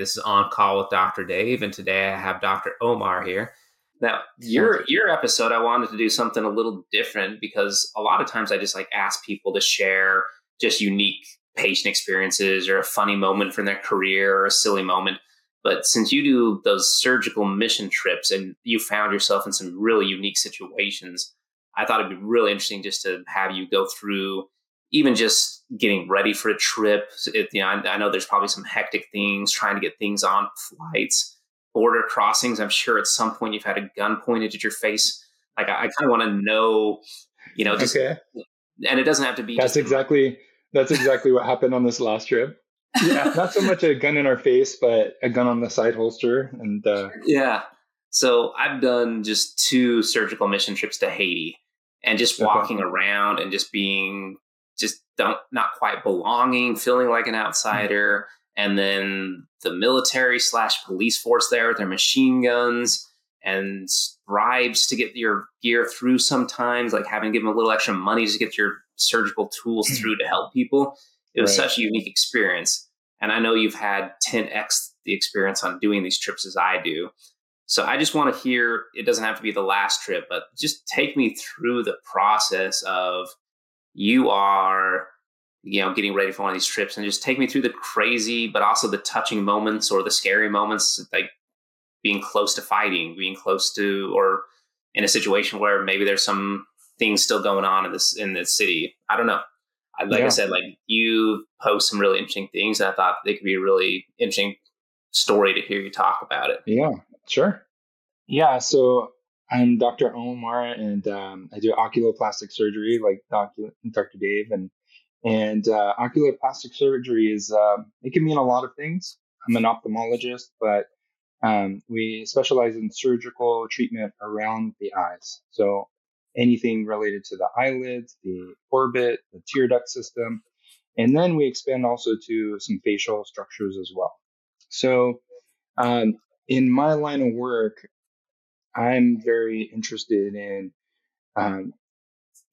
This is On Call with Dr. Dave, and today I have Dr. Omar here. Now, your your episode, I wanted to do something a little different because a lot of times I just like ask people to share just unique patient experiences or a funny moment from their career or a silly moment. But since you do those surgical mission trips and you found yourself in some really unique situations, I thought it'd be really interesting just to have you go through even just getting ready for a trip. It, you know, I, I know there's probably some hectic things trying to get things on flights, border crossings. I'm sure at some point you've had a gun pointed at your face. Like I, I kind of want to know, you know, just, okay. and it doesn't have to be. That's exactly that's exactly what happened on this last trip. Yeah, not so much a gun in our face, but a gun on the side holster, and uh, yeah. So I've done just two surgical mission trips to Haiti, and just walking okay. around and just being just don't not quite belonging, feeling like an outsider. And then the military slash police force there with their machine guns and bribes to get your gear through sometimes, like having to give them a little extra money to get your surgical tools mm. through to help people. It was right. such a unique experience. And I know you've had 10x the experience on doing these trips as I do. So I just want to hear it doesn't have to be the last trip, but just take me through the process of you are you know getting ready for one of these trips and just take me through the crazy but also the touching moments or the scary moments like being close to fighting being close to or in a situation where maybe there's some things still going on in this in this city. I don't know. Like yeah. i said like you post some really interesting things and i thought they could be a really interesting story to hear you talk about it. Yeah sure. Yeah so I'm Dr. Omar, and um, I do oculoplastic surgery, like Dr. Dave, and and uh, oculoplastic surgery is uh, it can mean a lot of things. I'm an ophthalmologist, but um, we specialize in surgical treatment around the eyes. So anything related to the eyelids, the orbit, the tear duct system, and then we expand also to some facial structures as well. So um, in my line of work, I'm very interested in um,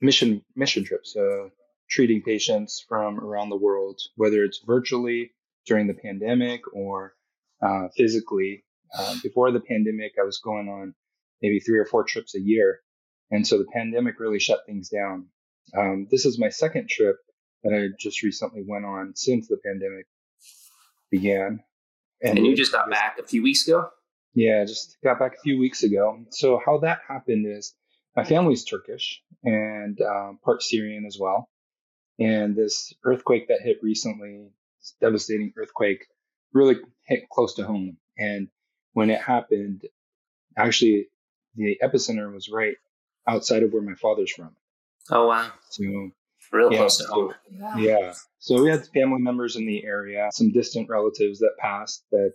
mission mission trips, so treating patients from around the world, whether it's virtually during the pandemic or uh, physically. Uh, before the pandemic, I was going on maybe three or four trips a year, and so the pandemic really shut things down. Um, this is my second trip that I just recently went on since the pandemic began. And, and you just got back a few weeks ago. Yeah, just got back a few weeks ago. So how that happened is my family's Turkish and um, part Syrian as well. And this earthquake that hit recently, this devastating earthquake, really hit close to home. And when it happened, actually, the epicenter was right outside of where my father's from. Oh wow! So real yeah, close to home. Yeah. So we had family members in the area, some distant relatives that passed that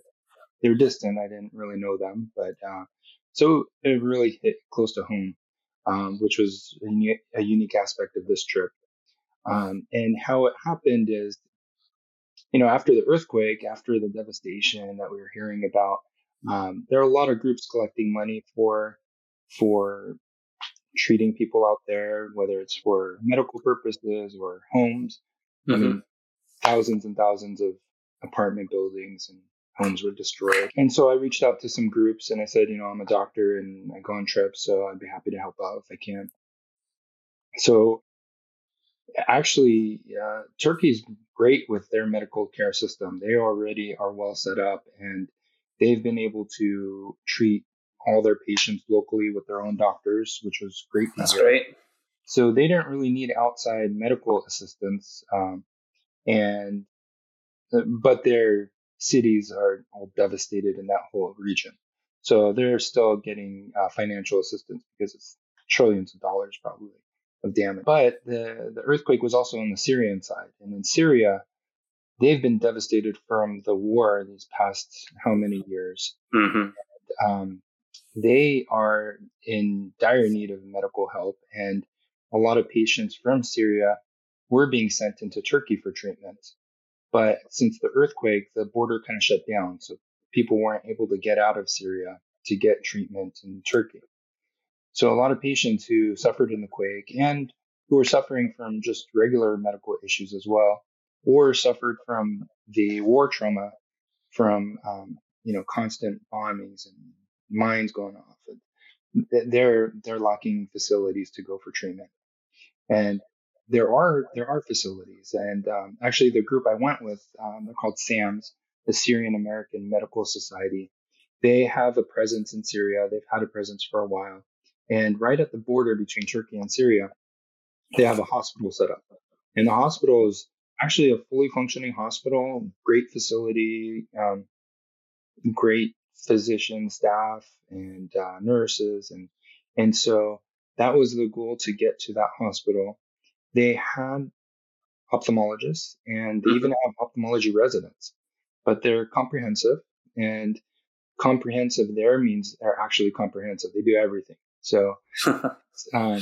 they were distant. I didn't really know them, but uh, so it really hit close to home, um, which was a, uni- a, unique aspect of this trip. Um, and how it happened is, you know, after the earthquake, after the devastation that we were hearing about, um, there are a lot of groups collecting money for for treating people out there, whether it's for medical purposes or homes. Mm-hmm. I mean, thousands and thousands of apartment buildings and homes were destroyed. And so I reached out to some groups and I said, you know, I'm a doctor and I go on trips, so I'd be happy to help out if I can. So actually, uh, Turkey's great with their medical care system. They already are well set up and they've been able to treat all their patients locally with their own doctors, which was great. That's great. So they didn't really need outside medical assistance. Um, and, uh, but they're cities are all devastated in that whole region. So they're still getting uh, financial assistance because it's trillions of dollars probably of damage. But the, the earthquake was also on the Syrian side. And in Syria, they've been devastated from the war these past how many years. Mm-hmm. And, um, they are in dire need of medical help. And a lot of patients from Syria were being sent into Turkey for treatment. But since the earthquake, the border kind of shut down. So people weren't able to get out of Syria to get treatment in Turkey. So a lot of patients who suffered in the quake and who were suffering from just regular medical issues as well, or suffered from the war trauma from um, you know constant bombings and mines going off. They're they're lacking facilities to go for treatment, and there are there are facilities. And um, actually, the group I went with, um, they're called SAMS, the Syrian American Medical Society. They have a presence in Syria. They've had a presence for a while, and right at the border between Turkey and Syria, they have a hospital set up. And the hospital is actually a fully functioning hospital, great facility, um, great physician staff and uh, nurses, and and so that was the goal to get to that hospital. They had ophthalmologists and they even mm-hmm. have ophthalmology residents, but they're comprehensive and comprehensive there means they're actually comprehensive. They do everything. So, uh,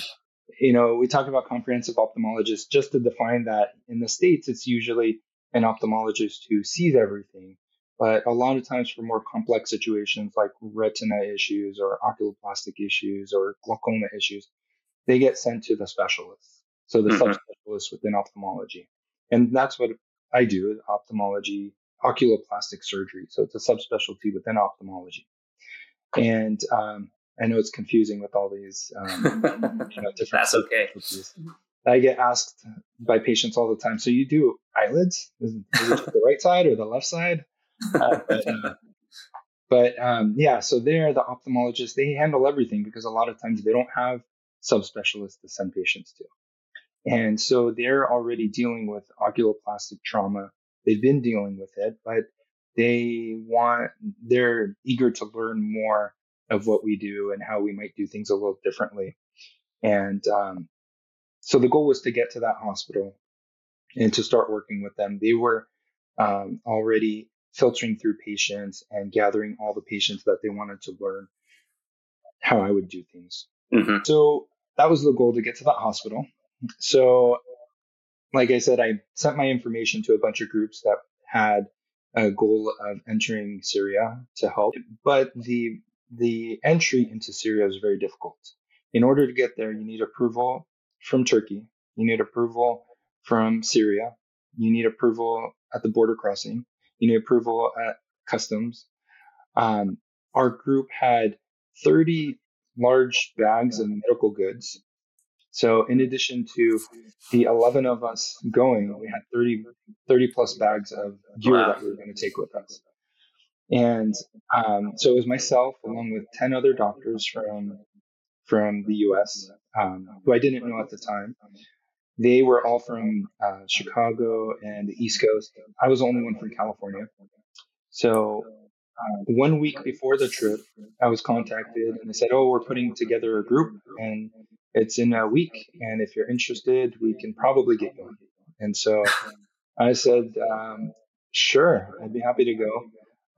you know, we talk about comprehensive ophthalmologists just to define that in the States, it's usually an ophthalmologist who sees everything. But a lot of times for more complex situations like retina issues or oculoplastic issues or glaucoma issues, they get sent to the specialists. So the mm-hmm. subspecialists within ophthalmology. And that's what I do, ophthalmology, oculoplastic surgery. So it's a subspecialty within ophthalmology. And um, I know it's confusing with all these um, you know, different. That's okay. I get asked by patients all the time. So you do eyelids? Is, is it the right side or the left side? Uh, but, uh, but um, yeah, so they're the ophthalmologists. They handle everything because a lot of times they don't have subspecialists to send patients to. And so they're already dealing with oculoplastic trauma. They've been dealing with it, but they want, they're eager to learn more of what we do and how we might do things a little differently. And um, so the goal was to get to that hospital and to start working with them. They were um, already filtering through patients and gathering all the patients that they wanted to learn how I would do things. Mm-hmm. So that was the goal to get to that hospital. So, like I said, I sent my information to a bunch of groups that had a goal of entering Syria to help, but the the entry into Syria is very difficult. In order to get there, you need approval from Turkey. You need approval from Syria. You need approval at the border crossing. You need approval at customs. Um, our group had 30 large bags of medical goods. So in addition to the 11 of us going, we had 30, 30 plus bags of gear wow. that we were going to take with us. And um, so it was myself along with 10 other doctors from from the US um, who I didn't know at the time. They were all from uh, Chicago and the East Coast. I was the only one from California. So uh, one week before the trip, I was contacted and they said, "Oh, we're putting together a group and it's in a week. And if you're interested, we can probably get you." And so I said, um, "Sure, I'd be happy to go."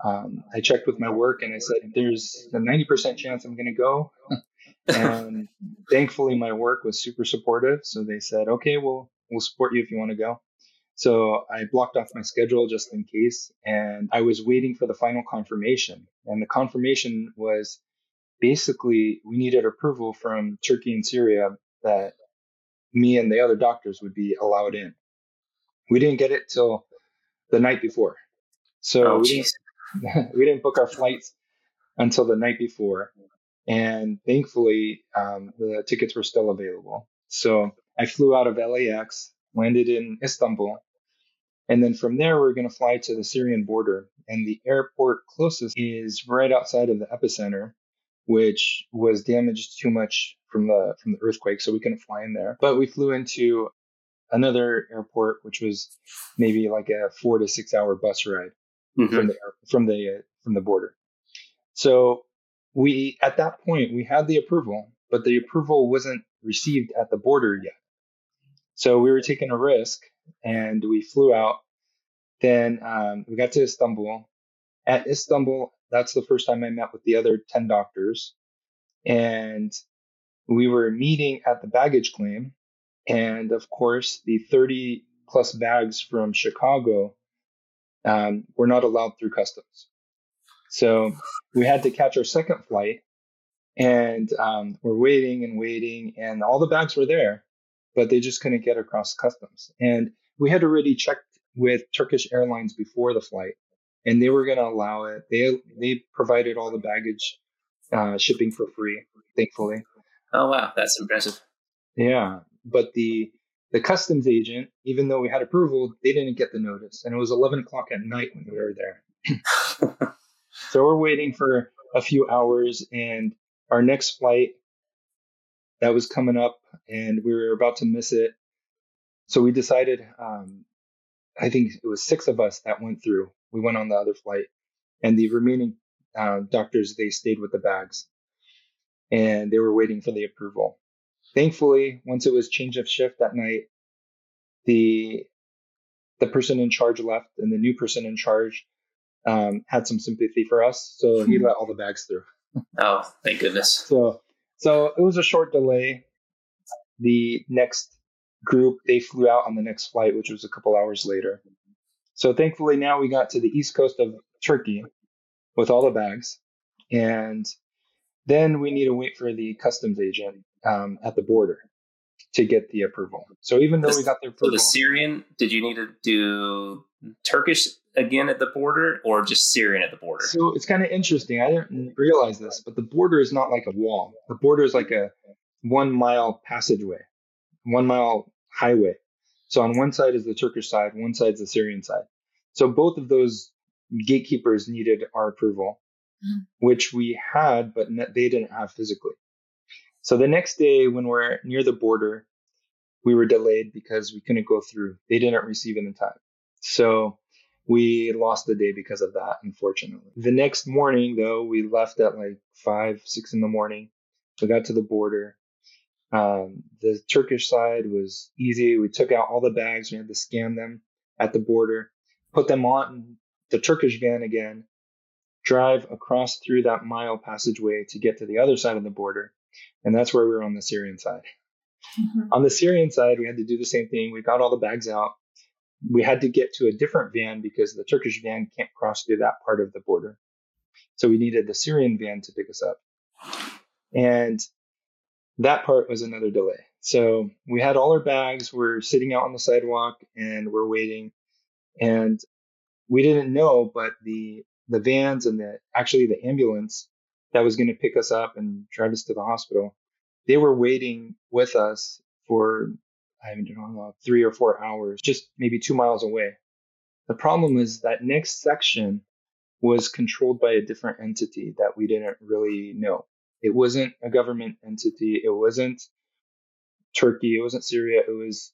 um, I checked with my work and I said, there's a 90% chance I'm going to go. and thankfully, my work was super supportive. So they said, okay, well, we'll support you if you want to go. So I blocked off my schedule just in case. And I was waiting for the final confirmation. And the confirmation was basically we needed approval from Turkey and Syria that me and the other doctors would be allowed in. We didn't get it till the night before. So oh, we, didn't, we didn't book our flights until the night before. And thankfully, um, the tickets were still available. So I flew out of LAX, landed in Istanbul. And then from there, we're going to fly to the Syrian border. And the airport closest is right outside of the epicenter, which was damaged too much from the from the earthquake, so we couldn't fly in there. But we flew into another airport, which was maybe like a four to six hour bus ride mm-hmm. from the from the uh, from the border. So we at that point we had the approval, but the approval wasn't received at the border yet. So we were taking a risk, and we flew out. Then um, we got to Istanbul. At Istanbul, that's the first time I met with the other ten doctors, and we were meeting at the baggage claim. And of course, the 30 plus bags from Chicago um, were not allowed through customs. So we had to catch our second flight and um, we're waiting and waiting and all the bags were there, but they just couldn't get across customs. And we had already checked with Turkish Airlines before the flight and they were going to allow it. They they provided all the baggage uh, shipping for free, thankfully. Oh wow, that's impressive. Yeah, but the the customs agent, even though we had approval, they didn't get the notice, and it was 11 o'clock at night when we were there. so we're waiting for a few hours, and our next flight that was coming up, and we were about to miss it. So we decided, um, I think it was six of us that went through. We went on the other flight, and the remaining uh, doctors they stayed with the bags, and they were waiting for the approval. Thankfully, once it was change of shift that night, the the person in charge left, and the new person in charge um, had some sympathy for us, so he let all the bags through. Oh, thank goodness. So, so it was a short delay. The next group they flew out on the next flight, which was a couple hours later. So thankfully, now we got to the east coast of Turkey with all the bags, and then we need to wait for the customs agent um, at the border to get the approval. So even though we got the approval, so the Syrian, did you need to do Turkish again at the border, or just Syrian at the border? So it's kind of interesting. I didn't realize this, but the border is not like a wall. The border is like a one mile passageway, one mile highway. So on one side is the Turkish side, one side is the Syrian side. So both of those gatekeepers needed our approval, mm-hmm. which we had, but they didn't have physically. So the next day, when we're near the border, we were delayed because we couldn't go through. They didn't receive it in time. So we lost the day because of that, unfortunately. The next morning, though, we left at like five, six in the morning. We got to the border. Um, the Turkish side was easy. We took out all the bags. We had to scan them at the border, put them on the Turkish van again, drive across through that mile passageway to get to the other side of the border, and that's where we were on the Syrian side. Mm-hmm. On the Syrian side, we had to do the same thing. We got all the bags out. We had to get to a different van because the Turkish van can't cross through that part of the border. So we needed the Syrian van to pick us up. And that part was another delay. So we had all our bags, we're sitting out on the sidewalk and we're waiting. And we didn't know, but the the vans and the actually the ambulance that was going to pick us up and drive us to the hospital, they were waiting with us for, I don't know, three or four hours, just maybe two miles away. The problem is that next section was controlled by a different entity that we didn't really know. It wasn't a government entity. It wasn't Turkey. It wasn't Syria. It was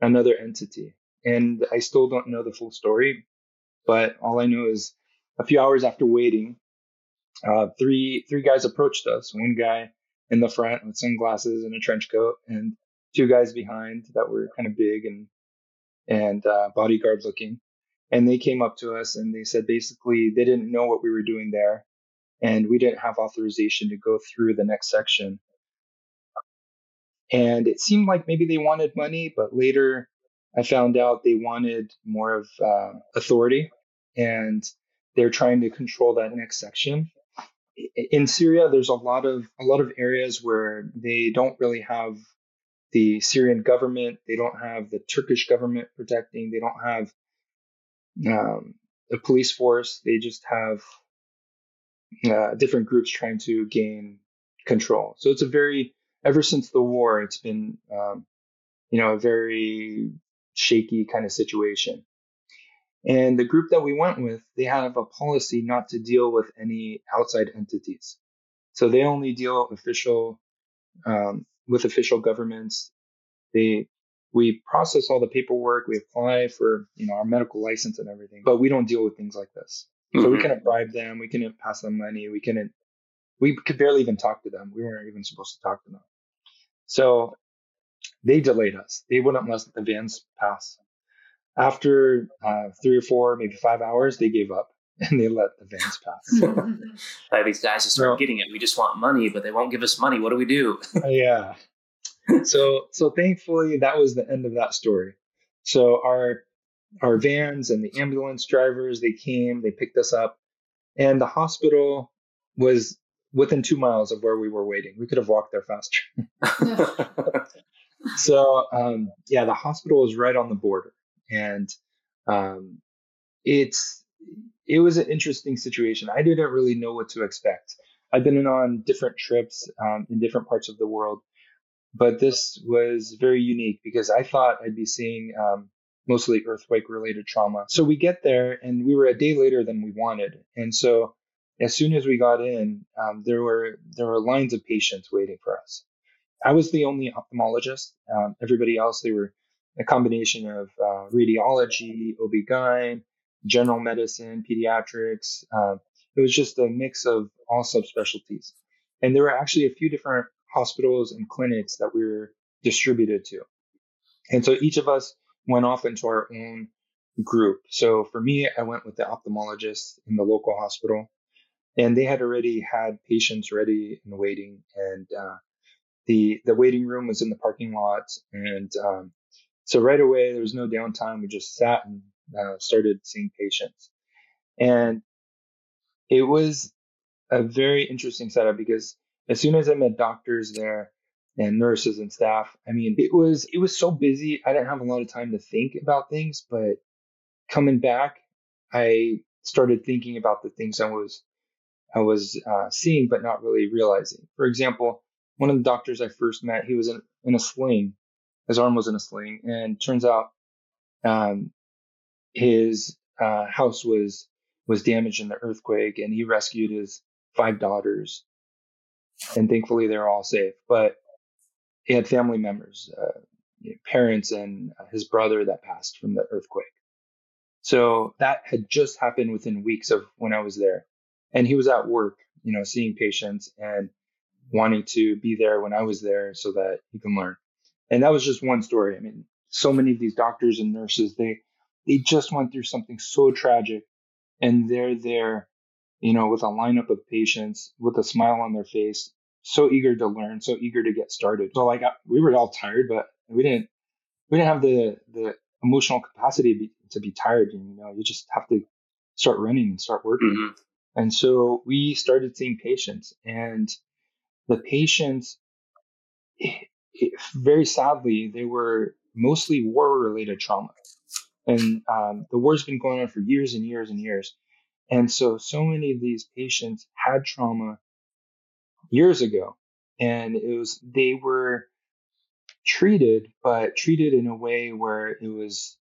another entity. And I still don't know the full story, but all I know is a few hours after waiting, uh, three three guys approached us. One guy in the front with sunglasses and a trench coat, and two guys behind that were kind of big and and uh, bodyguard looking. And they came up to us and they said basically they didn't know what we were doing there, and we didn't have authorization to go through the next section. And it seemed like maybe they wanted money, but later I found out they wanted more of uh, authority, and they're trying to control that next section in Syria, there's a lot of a lot of areas where they don't really have the Syrian government. They don't have the Turkish government protecting. They don't have um, the police force. They just have uh, different groups trying to gain control. So it's a very ever since the war, it's been um, you know a very shaky kind of situation. And the group that we went with, they have a policy not to deal with any outside entities. So they only deal official um, with official governments. They we process all the paperwork, we apply for you know our medical license and everything, but we don't deal with things like this. Mm-hmm. So we mm-hmm. couldn't bribe them, we couldn't pass them money, we couldn't we could barely even talk to them. We weren't even supposed to talk to them. So they delayed us. They wouldn't let the vans pass. After uh, three or four, maybe five hours, they gave up and they let the vans pass. like these guys just start getting it. We just want money, but they won't give us money. What do we do? yeah. So so thankfully that was the end of that story. So our our vans and the ambulance drivers they came, they picked us up, and the hospital was within two miles of where we were waiting. We could have walked there faster. so um, yeah, the hospital is right on the border and um, it's it was an interesting situation. I didn't really know what to expect. I've been on different trips um, in different parts of the world, but this was very unique because I thought I'd be seeing um, mostly earthquake related trauma. So we get there and we were a day later than we wanted. And so as soon as we got in, um, there were there were lines of patients waiting for us. I was the only ophthalmologist. Um, everybody else, they were a combination of uh, radiology, OB-GYN, general medicine, pediatrics. Uh, it was just a mix of all subspecialties. And there were actually a few different hospitals and clinics that we were distributed to. And so each of us went off into our own group. So for me, I went with the ophthalmologist in the local hospital, and they had already had patients ready and waiting. And uh, the the waiting room was in the parking lot, and um, so right away there was no downtime. We just sat and uh, started seeing patients, and it was a very interesting setup because as soon as I met doctors there and nurses and staff, I mean, it was it was so busy. I didn't have a lot of time to think about things, but coming back, I started thinking about the things I was I was uh, seeing but not really realizing. For example, one of the doctors I first met, he was in, in a sling. His arm was in a sling, and turns out um, his uh, house was was damaged in the earthquake, and he rescued his five daughters, and thankfully they're all safe. But he had family members, uh, parents, and his brother that passed from the earthquake. So that had just happened within weeks of when I was there, and he was at work, you know, seeing patients and wanting to be there when I was there so that he can learn. And that was just one story. I mean, so many of these doctors and nurses, they they just went through something so tragic and they're there, you know, with a lineup of patients with a smile on their face, so eager to learn, so eager to get started. So like we were all tired, but we didn't we didn't have the the emotional capacity to be, to be tired. And, you know, you just have to start running and start working. Mm-hmm. And so we started seeing patients and the patients, it, it, very sadly, they were mostly war related trauma. And um, the war's been going on for years and years and years. And so, so many of these patients had trauma years ago. And it was, they were treated, but treated in a way where it was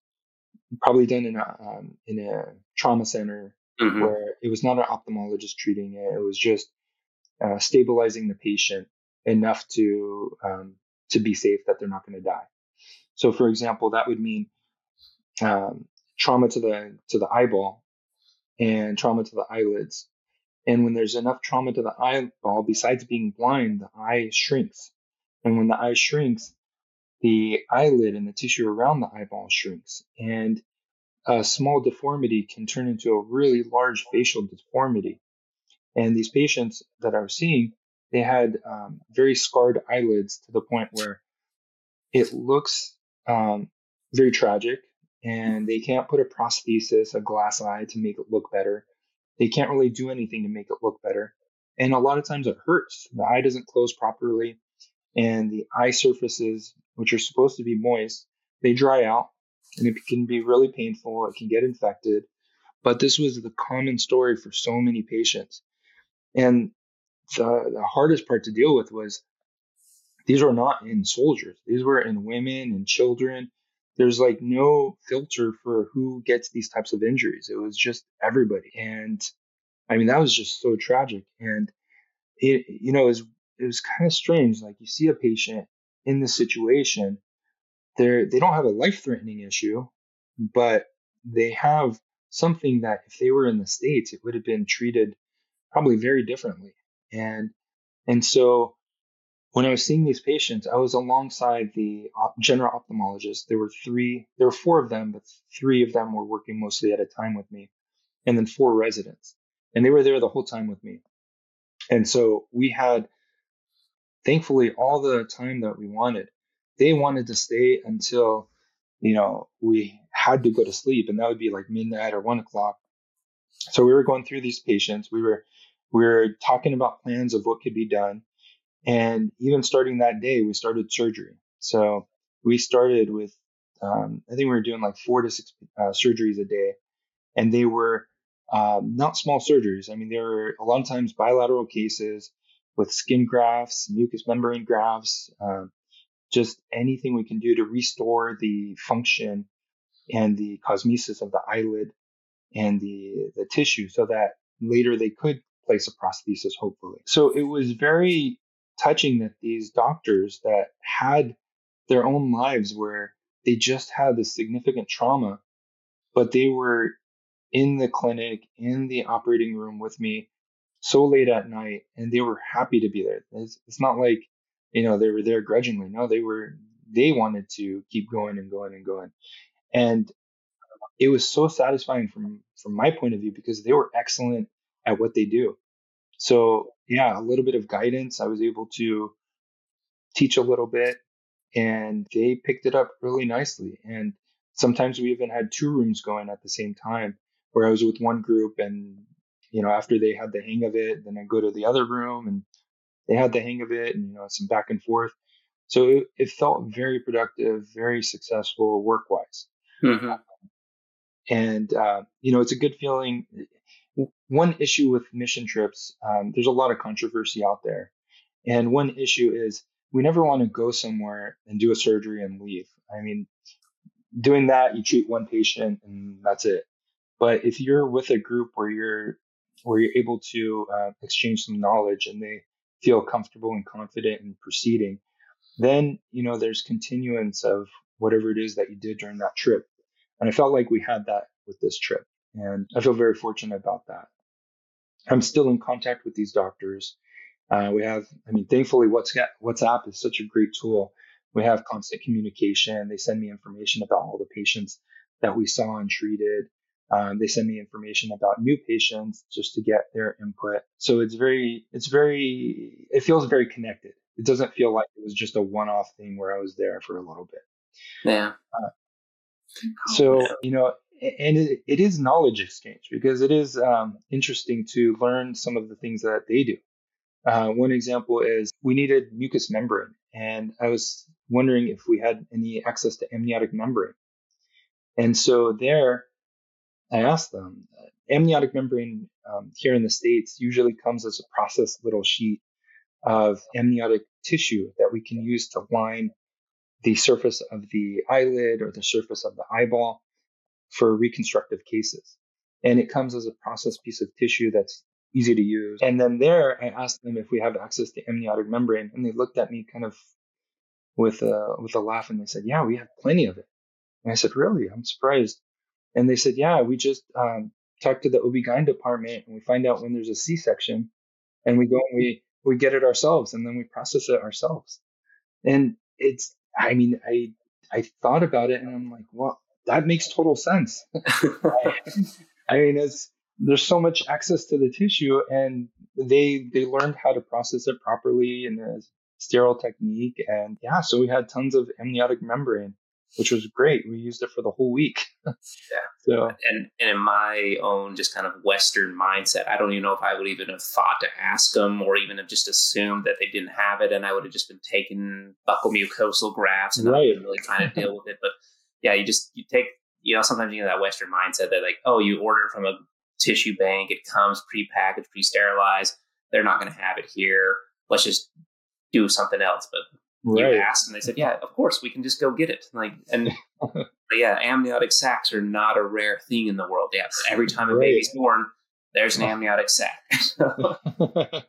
probably done in a, um, in a trauma center mm-hmm. where it was not an ophthalmologist treating it. It was just uh, stabilizing the patient enough to um, to be safe that they're not going to die. So, for example, that would mean um, trauma to the to the eyeball and trauma to the eyelids. And when there's enough trauma to the eyeball, besides being blind, the eye shrinks. And when the eye shrinks, the eyelid and the tissue around the eyeball shrinks. And a small deformity can turn into a really large facial deformity. And these patients that I was seeing, they had um, very scarred eyelids to the point where it looks um, very tragic. And they can't put a prosthesis, a glass eye, to make it look better. They can't really do anything to make it look better. And a lot of times it hurts. The eye doesn't close properly, and the eye surfaces, which are supposed to be moist, they dry out, and it can be really painful. It can get infected. But this was the common story for so many patients. And the, the hardest part to deal with was these were not in soldiers. These were in women and children. There's like no filter for who gets these types of injuries. It was just everybody. And I mean, that was just so tragic. And it, you know, it was, it was kind of strange. Like you see a patient in this situation, they're, they don't have a life threatening issue, but they have something that if they were in the States, it would have been treated probably very differently. And and so when I was seeing these patients, I was alongside the general ophthalmologist. There were three, there were four of them, but three of them were working mostly at a time with me, and then four residents, and they were there the whole time with me. And so we had, thankfully, all the time that we wanted. They wanted to stay until, you know, we had to go to sleep, and that would be like midnight or one o'clock. So we were going through these patients. We were we were talking about plans of what could be done. And even starting that day, we started surgery. So we started with, um, I think we were doing like four to six uh, surgeries a day. And they were um, not small surgeries. I mean, there were a lot of times bilateral cases with skin grafts, mucous membrane grafts, um, just anything we can do to restore the function and the cosmesis of the eyelid and the, the tissue so that later they could place a prosthesis, hopefully. So it was very touching that these doctors that had their own lives where they just had this significant trauma, but they were in the clinic, in the operating room with me so late at night, and they were happy to be there. It's, it's not like, you know, they were there grudgingly. No, they were, they wanted to keep going and going and going. And it was so satisfying from, from my point of view because they were excellent at what they do. So yeah, a little bit of guidance. I was able to teach a little bit and they picked it up really nicely. And sometimes we even had two rooms going at the same time where I was with one group and, you know, after they had the hang of it, then I go to the other room and they had the hang of it and, you know, some back and forth. So it, it felt very productive, very successful work wise. Mm-hmm. And, uh, you know, it's a good feeling. One issue with mission trips, um, there's a lot of controversy out there. And one issue is we never want to go somewhere and do a surgery and leave. I mean, doing that, you treat one patient and that's it. But if you're with a group where you're where you're able to uh, exchange some knowledge and they feel comfortable and confident in proceeding, then you know there's continuance of whatever it is that you did during that trip. And I felt like we had that with this trip, and I feel very fortunate about that. I'm still in contact with these doctors. Uh, we have, I mean, thankfully, WhatsApp, WhatsApp is such a great tool. We have constant communication. They send me information about all the patients that we saw and treated. Um, they send me information about new patients just to get their input. So it's very, it's very, it feels very connected. It doesn't feel like it was just a one-off thing where I was there for a little bit. Yeah. Uh, so you know, and it, it is knowledge exchange because it is um, interesting to learn some of the things that they do. Uh, one example is we needed mucous membrane, and I was wondering if we had any access to amniotic membrane. And so there, I asked them, amniotic membrane um, here in the States usually comes as a processed little sheet of amniotic tissue that we can use to line the surface of the eyelid or the surface of the eyeball for reconstructive cases. And it comes as a processed piece of tissue that's easy to use. And then there, I asked them if we have access to amniotic membrane, and they looked at me kind of with a with a laugh, and they said, "Yeah, we have plenty of it." And I said, "Really? I'm surprised." And they said, "Yeah, we just um, to the OB/GYN department, and we find out when there's a C-section, and we go and we we get it ourselves, and then we process it ourselves." And it's, I mean, I I thought about it, and I'm like, "Well, that makes total sense." I mean, it's there's so much access to the tissue and they they learned how to process it properly in a sterile technique. And yeah so we had tons of amniotic membrane which was great. We used it for the whole week. Yeah. So and, and in my own just kind of western mindset i don't even know if i would even have thought to ask them or even have just assumed that they didn't have it and i would have just been taking buccal mucosal grafts and right. not really trying to deal with it. But yeah you just you take you know sometimes you get that western mindset that like oh you order from a tissue bank. It comes pre-packaged, pre-sterilized. They're not going to have it here. Let's just do something else. But right. you asked, and they said, "Yeah, of course, we can just go get it." Like, and yeah, amniotic sacs are not a rare thing in the world. Yeah, every time a right. baby's born, there's an amniotic sac. and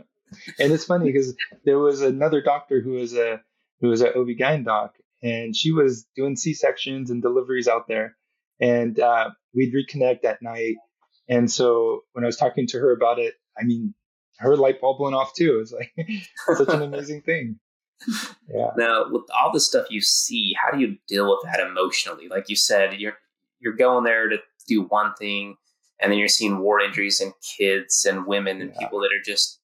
it's funny because there was another doctor who was a who was an OB/GYN doc, and she was doing C sections and deliveries out there. And uh, we'd reconnect at night, and so when I was talking to her about it, I mean, her light bulb went off too. It's like such an amazing thing. Yeah. Now, with all the stuff you see, how do you deal with that emotionally? Like you said, you're you're going there to do one thing, and then you're seeing war injuries and kids and women and yeah. people that are just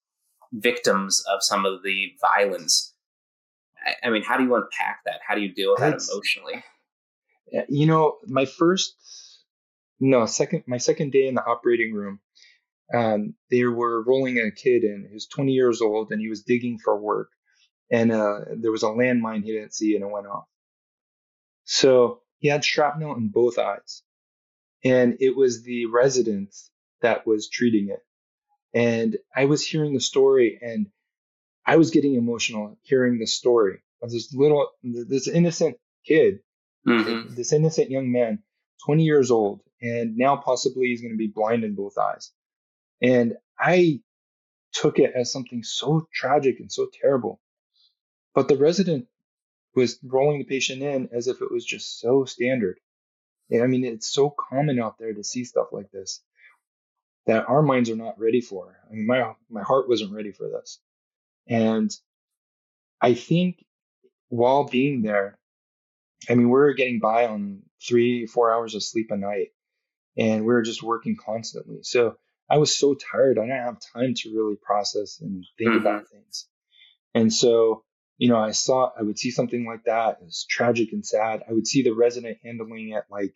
victims of some of the violence. I, I mean, how do you unpack that? How do you deal with that emotionally? You know, my first no, second my second day in the operating room, um, they were rolling a kid in. He was 20 years old and he was digging for work, and uh, there was a landmine he didn't see and it went off. So he had shrapnel in both eyes, and it was the residents that was treating it. And I was hearing the story and I was getting emotional hearing the story of this little, this innocent kid, mm-hmm. this innocent young man, 20 years old, and now possibly he's going to be blind in both eyes. And I took it as something so tragic and so terrible. But the resident was rolling the patient in as if it was just so standard. And I mean, it's so common out there to see stuff like this that our minds are not ready for. I mean, my my heart wasn't ready for this, and I think while being there, I mean, we were getting by on three, four hours of sleep a night, and we were just working constantly. So I was so tired, I didn't have time to really process and think mm-hmm. about things. And so, you know, I saw, I would see something like that. It was tragic and sad. I would see the resident handling it like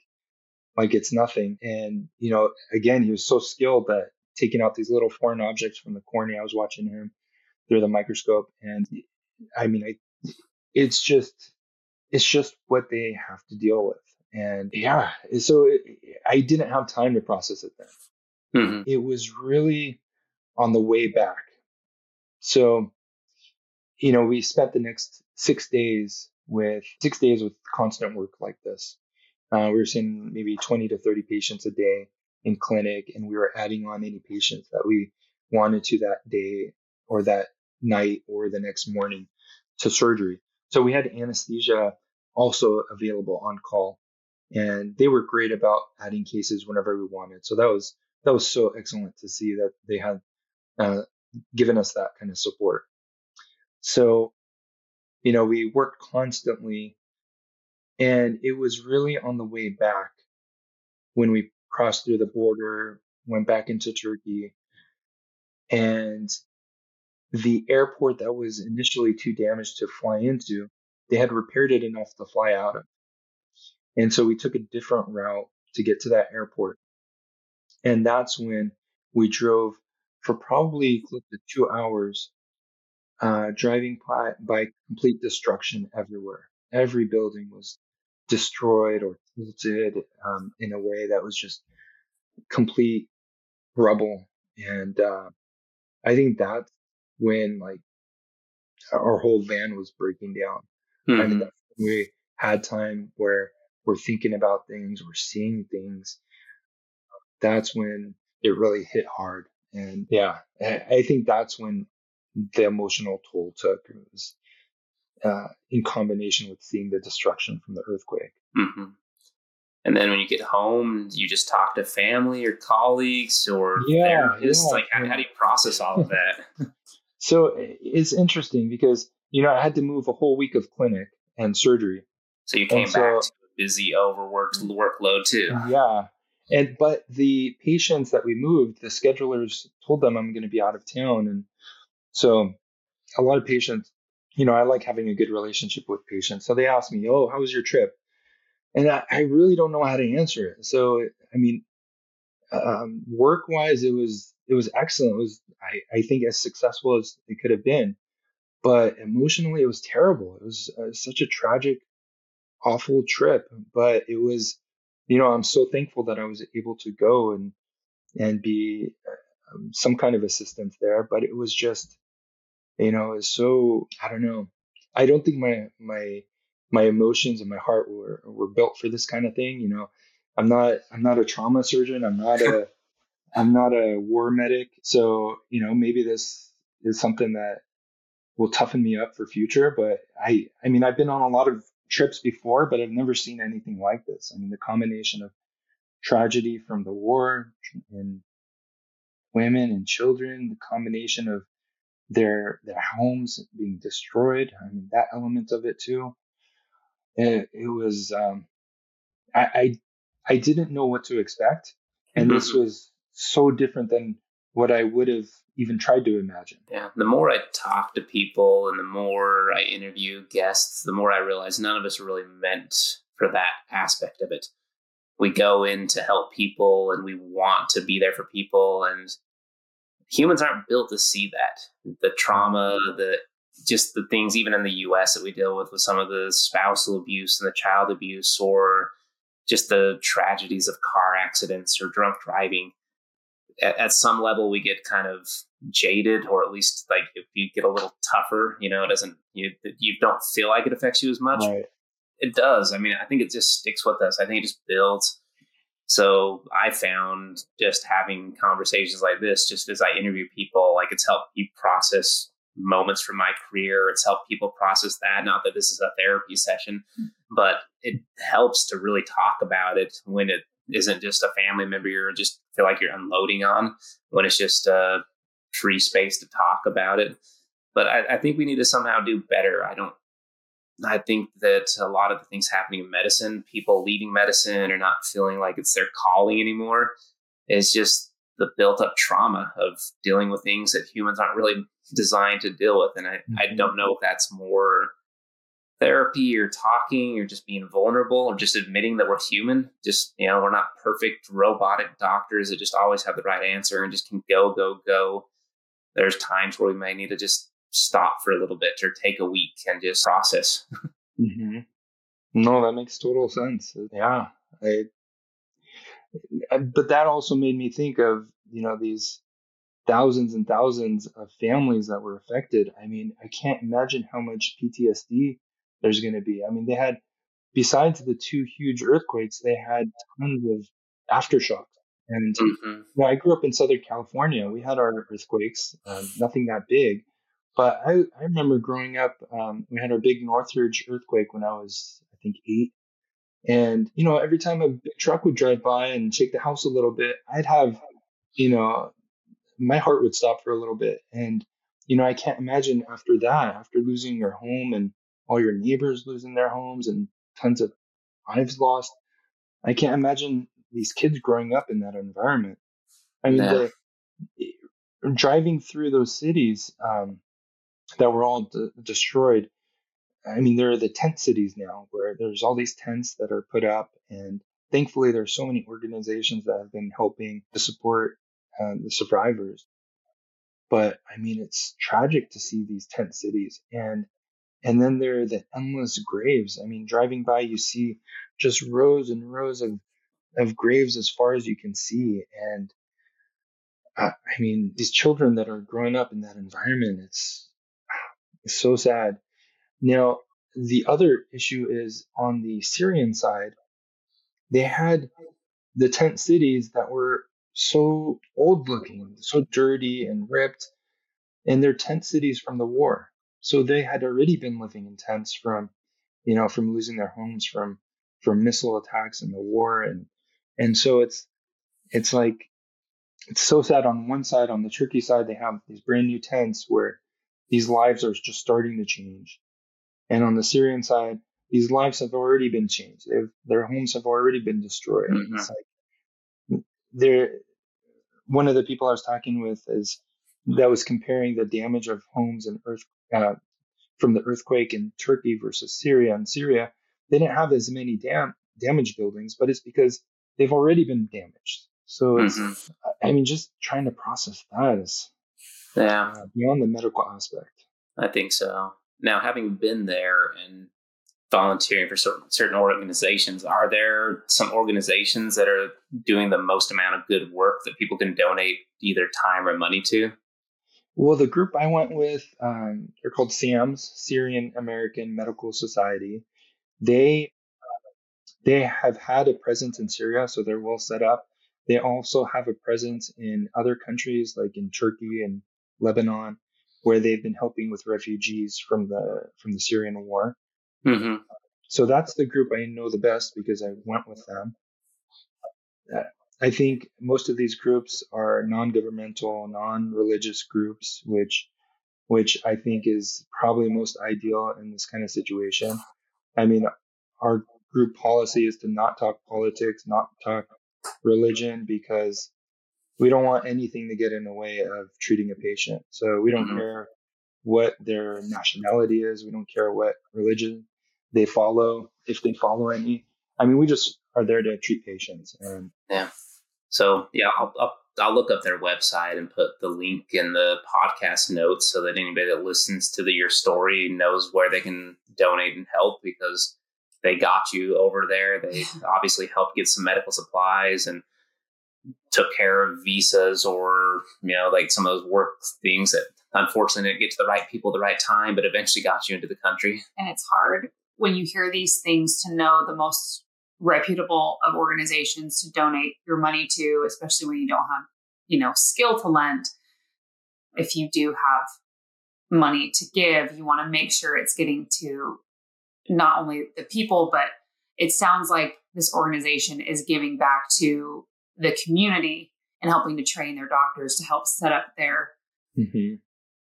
like it's nothing. And, you know, again, he was so skilled that taking out these little foreign objects from the cornea, I was watching him through the microscope. And I mean, I, it's just, it's just what they have to deal with. And yeah, so it, I didn't have time to process it then. Mm-hmm. It was really on the way back. So, you know, we spent the next six days with six days with constant work like this. Uh, we were seeing maybe 20 to 30 patients a day in clinic, and we were adding on any patients that we wanted to that day or that night or the next morning to surgery. So we had anesthesia also available on call, and they were great about adding cases whenever we wanted. So that was that was so excellent to see that they had uh, given us that kind of support. So, you know, we worked constantly and it was really on the way back when we crossed through the border, went back into Turkey, and the airport that was initially too damaged to fly into, they had repaired it enough to fly out of. And so we took a different route to get to that airport. And that's when we drove for probably close to two hours, uh, driving by, by complete destruction everywhere. Every building was destroyed or tilted um, in a way that was just complete rubble. And uh, I think that's when like our whole van was breaking down. Mm-hmm. We had time where we're thinking about things, we're seeing things. That's when it really hit hard. And yeah, I think that's when the emotional toll took. It was uh, in combination with seeing the destruction from the earthquake. Mm-hmm. And then when you get home, you just talk to family or colleagues or yeah, therapists. Yeah. Like, how, how do you process all of that? so it's interesting because you know I had to move a whole week of clinic and surgery. So you came back to a busy, overworked workload too. Yeah, and but the patients that we moved, the schedulers told them I'm going to be out of town, and so a lot of patients you know, I like having a good relationship with patients. So they ask me, "Oh, how was your trip?" And I, I really don't know how to answer it. So I mean, um, work wise, it was it was excellent. It was I, I think as successful as it could have been, but emotionally, it was terrible. It was uh, such a tragic, awful trip. But it was, you know, I'm so thankful that I was able to go and and be um, some kind of assistance there. But it was just you know, it's so I don't know. I don't think my my my emotions and my heart were were built for this kind of thing. You know, I'm not I'm not a trauma surgeon. I'm not a I'm not a war medic. So you know, maybe this is something that will toughen me up for future. But I I mean, I've been on a lot of trips before, but I've never seen anything like this. I mean, the combination of tragedy from the war and women and children, the combination of their their homes being destroyed. I mean that element of it too. It, it was um, I, I, I didn't know what to expect, and mm-hmm. this was so different than what I would have even tried to imagine. Yeah, the more I talk to people and the more I interview guests, the more I realize none of us are really meant for that aspect of it. We go in to help people and we want to be there for people and humans aren't built to see that the trauma the just the things even in the us that we deal with with some of the spousal abuse and the child abuse or just the tragedies of car accidents or drunk driving at, at, some level we get kind of jaded, or at least like if you get a little tougher, you know, it doesn't you you don't feel like it affects you as much. Right. It does. I mean, I think it just sticks with us. I think it just builds. So I found just having conversations like this, just as I interview people, like it's helped me process moments from my career. It's helped people process that. Not that this is a therapy session, hmm. but it helps to really talk about it when it isn't just a family member you're just feel like you're unloading on, when it's just a free space to talk about it. But I, I think we need to somehow do better. I don't I think that a lot of the things happening in medicine, people leaving medicine or not feeling like it's their calling anymore, is just the built up trauma of dealing with things that humans aren't really designed to deal with. And I, mm-hmm. I don't know if that's more therapy or talking or just being vulnerable or just admitting that we're human. Just, you know, we're not perfect robotic doctors that just always have the right answer and just can go, go, go. There's times where we may need to just stop for a little bit or take a week and just process. mm-hmm. No, that makes total sense. Yeah. I, but that also made me think of, you know, these thousands and thousands of families that were affected. I mean, I can't imagine how much PTSD there's going to be. I mean, they had, besides the two huge earthquakes, they had tons of aftershocks. And mm-hmm. you know, I grew up in Southern California. We had our earthquakes, um, nothing that big. But I, I remember growing up, um, we had our big Northridge earthquake when I was, I think, eight. And, you know, every time a big truck would drive by and shake the house a little bit, I'd have, you know, my heart would stop for a little bit. And, you know, I can't imagine after that, after losing your home and all your neighbors losing their homes and tons of lives lost, I can't imagine these kids growing up in that environment. I mean, the, driving through those cities um, that were all de- destroyed. I mean, there are the tent cities now where there's all these tents that are put up, and thankfully, there's so many organizations that have been helping to support uh, the survivors. But I mean, it's tragic to see these tent cities, and and then there are the endless graves. I mean, driving by, you see just rows and rows of of graves as far as you can see, and uh, I mean, these children that are growing up in that environment, it's, it's so sad. Now, the other issue is on the Syrian side, they had the tent cities that were so old looking, so dirty and ripped, and they're tent cities from the war. So they had already been living in tents from, you know, from losing their homes from from missile attacks in the war, and and so it's it's like it's so sad. On one side, on the Turkey side, they have these brand new tents where these lives are just starting to change, and on the Syrian side, these lives have already been changed. They've, their homes have already been destroyed. Mm-hmm. It's like there one of the people I was talking with is that was comparing the damage of homes and earth uh, from the earthquake in Turkey versus Syria. And Syria, they didn't have as many dam- damaged buildings, but it's because they've already been damaged. So mm-hmm. I mean, just trying to process that is yeah uh, beyond the medical aspect. I think so. Now, having been there and volunteering for certain certain organizations. Are there some organizations that are doing the most amount of good work that people can donate either time or money to? Well, the group I went with, um, they're called SAMS, Syrian American Medical Society. They they have had a presence in Syria, so they're well set up. They also have a presence in other countries like in Turkey and Lebanon, where they've been helping with refugees from the from the Syrian war. Mm-hmm. So that's the group I know the best because I went with them. I think most of these groups are non-governmental, non-religious groups, which which I think is probably most ideal in this kind of situation. I mean, our group policy is to not talk politics, not talk religion, because we don't want anything to get in the way of treating a patient. So we don't mm-hmm. care what their nationality is. We don't care what religion they follow, if they follow any. I mean, we just are there to treat patients. And yeah. So yeah, I'll, I'll, I'll look up their website and put the link in the podcast notes so that anybody that listens to the, your story knows where they can donate and help because they got you over there. They obviously helped get some medical supplies and took care of visas or you know like some of those work things that unfortunately didn't get to the right people at the right time, but eventually got you into the country. And it's hard when you hear these things to know the most reputable of organizations to donate your money to, especially when you don't have, you know, skill to lend. If you do have money to give, you want to make sure it's getting to not only the people, but it sounds like this organization is giving back to the community and helping to train their doctors to help set up their mm-hmm.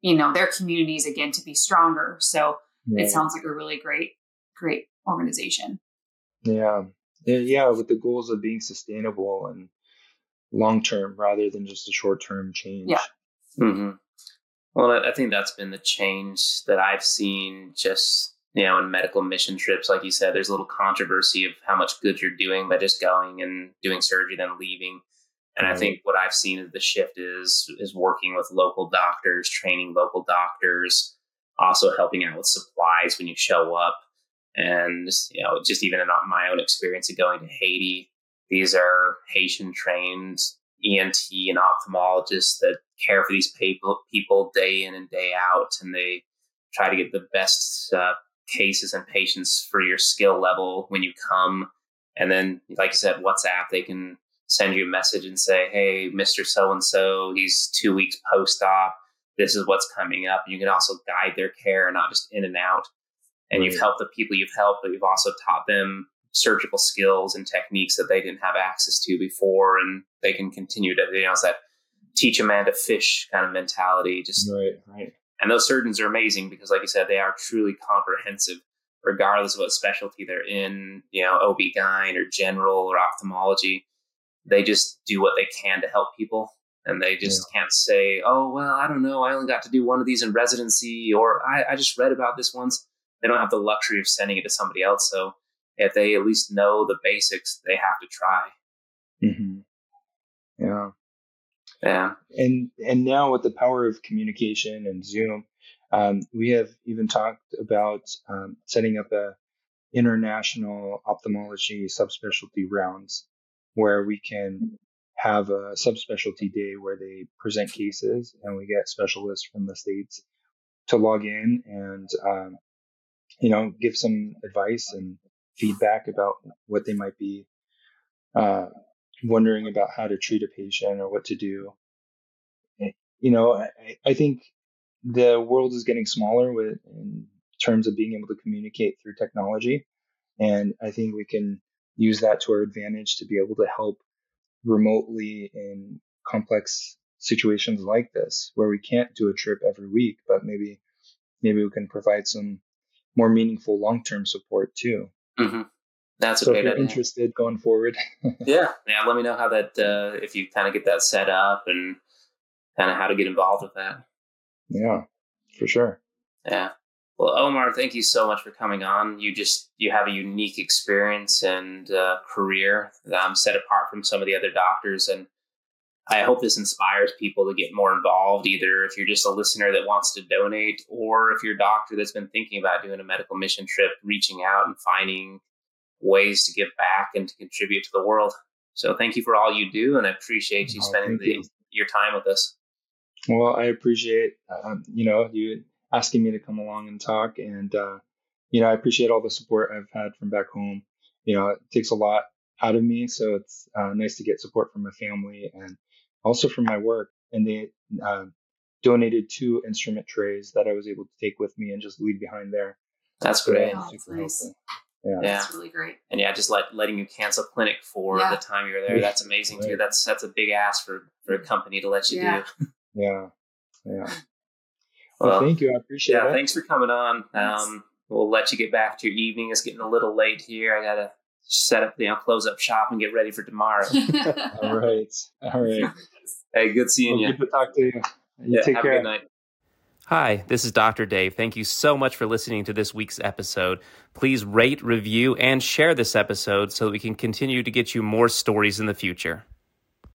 you know their communities again to be stronger so it sounds like a really great great organization yeah yeah with the goals of being sustainable and long term rather than just a short term change yeah mm-hmm. well i think that's been the change that i've seen just you know, in medical mission trips, like you said, there's a little controversy of how much good you're doing by just going and doing surgery, then leaving. And. I think what I've seen is the shift is is working with local doctors, training local doctors, also helping out with supplies when you show up. And you know, just even in my own experience of going to Haiti, these are Haitian trained ENT and ophthalmologists that care for these people people day in and day out, and they try to get the best uh, cases and patients for your skill level when you come. And then, like I said, WhatsApp, they can send you a message and say, hey, Mr. So and so, he's two weeks post op. This is what's coming up. And you can also guide their care, not just in and out. And you've helped the people you've helped, but you've also taught them surgical skills and techniques that they didn't have access to before. And they can continue to, you know, it's that teach a man to fish kind of mentality. Just right, right. And those surgeons are amazing because, like you said, they are truly comprehensive, regardless of what specialty they're in, you know, OB-GYN or general or ophthalmology. They just do what they can to help people. And they just yeah. can't say, oh, well, I don't know. I only got to do one of these in residency, or I, I just read about this once. They don't have the luxury of sending it to somebody else. So if they at least know the basics, they have to try. Mm-hmm. Yeah. Yeah. And and now with the power of communication and Zoom, um, we have even talked about um, setting up a international ophthalmology subspecialty rounds where we can have a subspecialty day where they present cases and we get specialists from the states to log in and um, you know give some advice and feedback about what they might be uh, wondering about how to treat a patient or what to do. Eh, you know, I, I think the world is getting smaller with in terms of being able to communicate through technology. And I think we can use that to our advantage to be able to help remotely in complex situations like this, where we can't do a trip every week, but maybe maybe we can provide some more meaningful long-term support too. Mm-hmm. That's so a great if you're idea. interested going forward. yeah, yeah. Let me know how that uh, if you kind of get that set up and kind of how to get involved with that. Yeah, for sure. Yeah. Well, Omar, thank you so much for coming on. You just you have a unique experience and uh, career that I'm set apart from some of the other doctors, and I hope this inspires people to get more involved. Either if you're just a listener that wants to donate, or if you're a doctor that's been thinking about doing a medical mission trip, reaching out and finding ways to give back and to contribute to the world. So thank you for all you do, and I appreciate you oh, spending the, you. your time with us. Well, I appreciate um, you know you asking me to come along and talk, and uh, you know I appreciate all the support I've had from back home. You know, it takes a lot out of me, so it's uh, nice to get support from my family and also from my work. And they uh, donated two instrument trays that I was able to take with me and just leave behind there. That's great. Oh, that's nice. Yeah. yeah. That's really great. And yeah, just let, letting you cancel clinic for yeah. the time you were there. That's amazing right. too. That's that's a big ask for, for a company to let you yeah. do. Yeah. Yeah. Well, well, thank you. I appreciate yeah, it. Thanks for coming on. Um, we'll let you get back to your evening. It's getting a little late here. I gotta set up, you know, close up shop and get ready for tomorrow. All right. All right. Hey, good seeing well, you. Good to talk to you. You yeah, take have care. a good night. Hi, this is Dr. Dave. Thank you so much for listening to this week's episode. Please rate, review, and share this episode so that we can continue to get you more stories in the future.